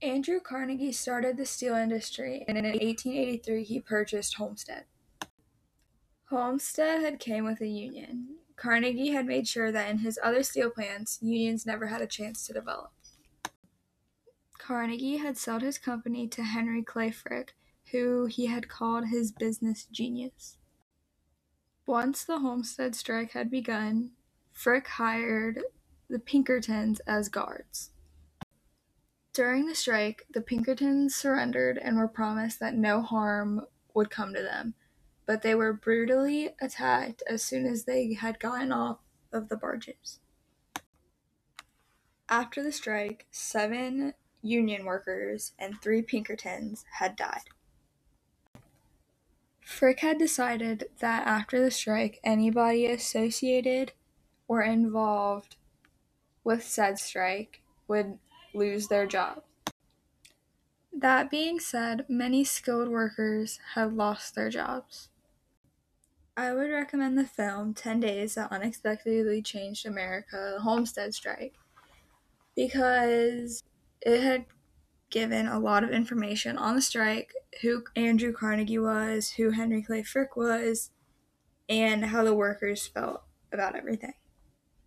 Andrew Carnegie started the steel industry and in 1883 he purchased Homestead. Homestead had came with a union. Carnegie had made sure that in his other steel plants, unions never had a chance to develop. Carnegie had sold his company to Henry Clay Frick, who he had called his business genius. Once the Homestead strike had begun, Frick hired the Pinkertons as guards. During the strike, the Pinkertons surrendered and were promised that no harm would come to them, but they were brutally attacked as soon as they had gotten off of the barges. After the strike, seven Union workers and three Pinkertons had died. Frick had decided that after the strike, anybody associated or involved with said strike would lose their job. That being said, many skilled workers had lost their jobs. I would recommend the film 10 Days That Unexpectedly Changed America, the Homestead Strike, because it had given a lot of information on the strike, who Andrew Carnegie was, who Henry Clay Frick was, and how the workers felt about everything.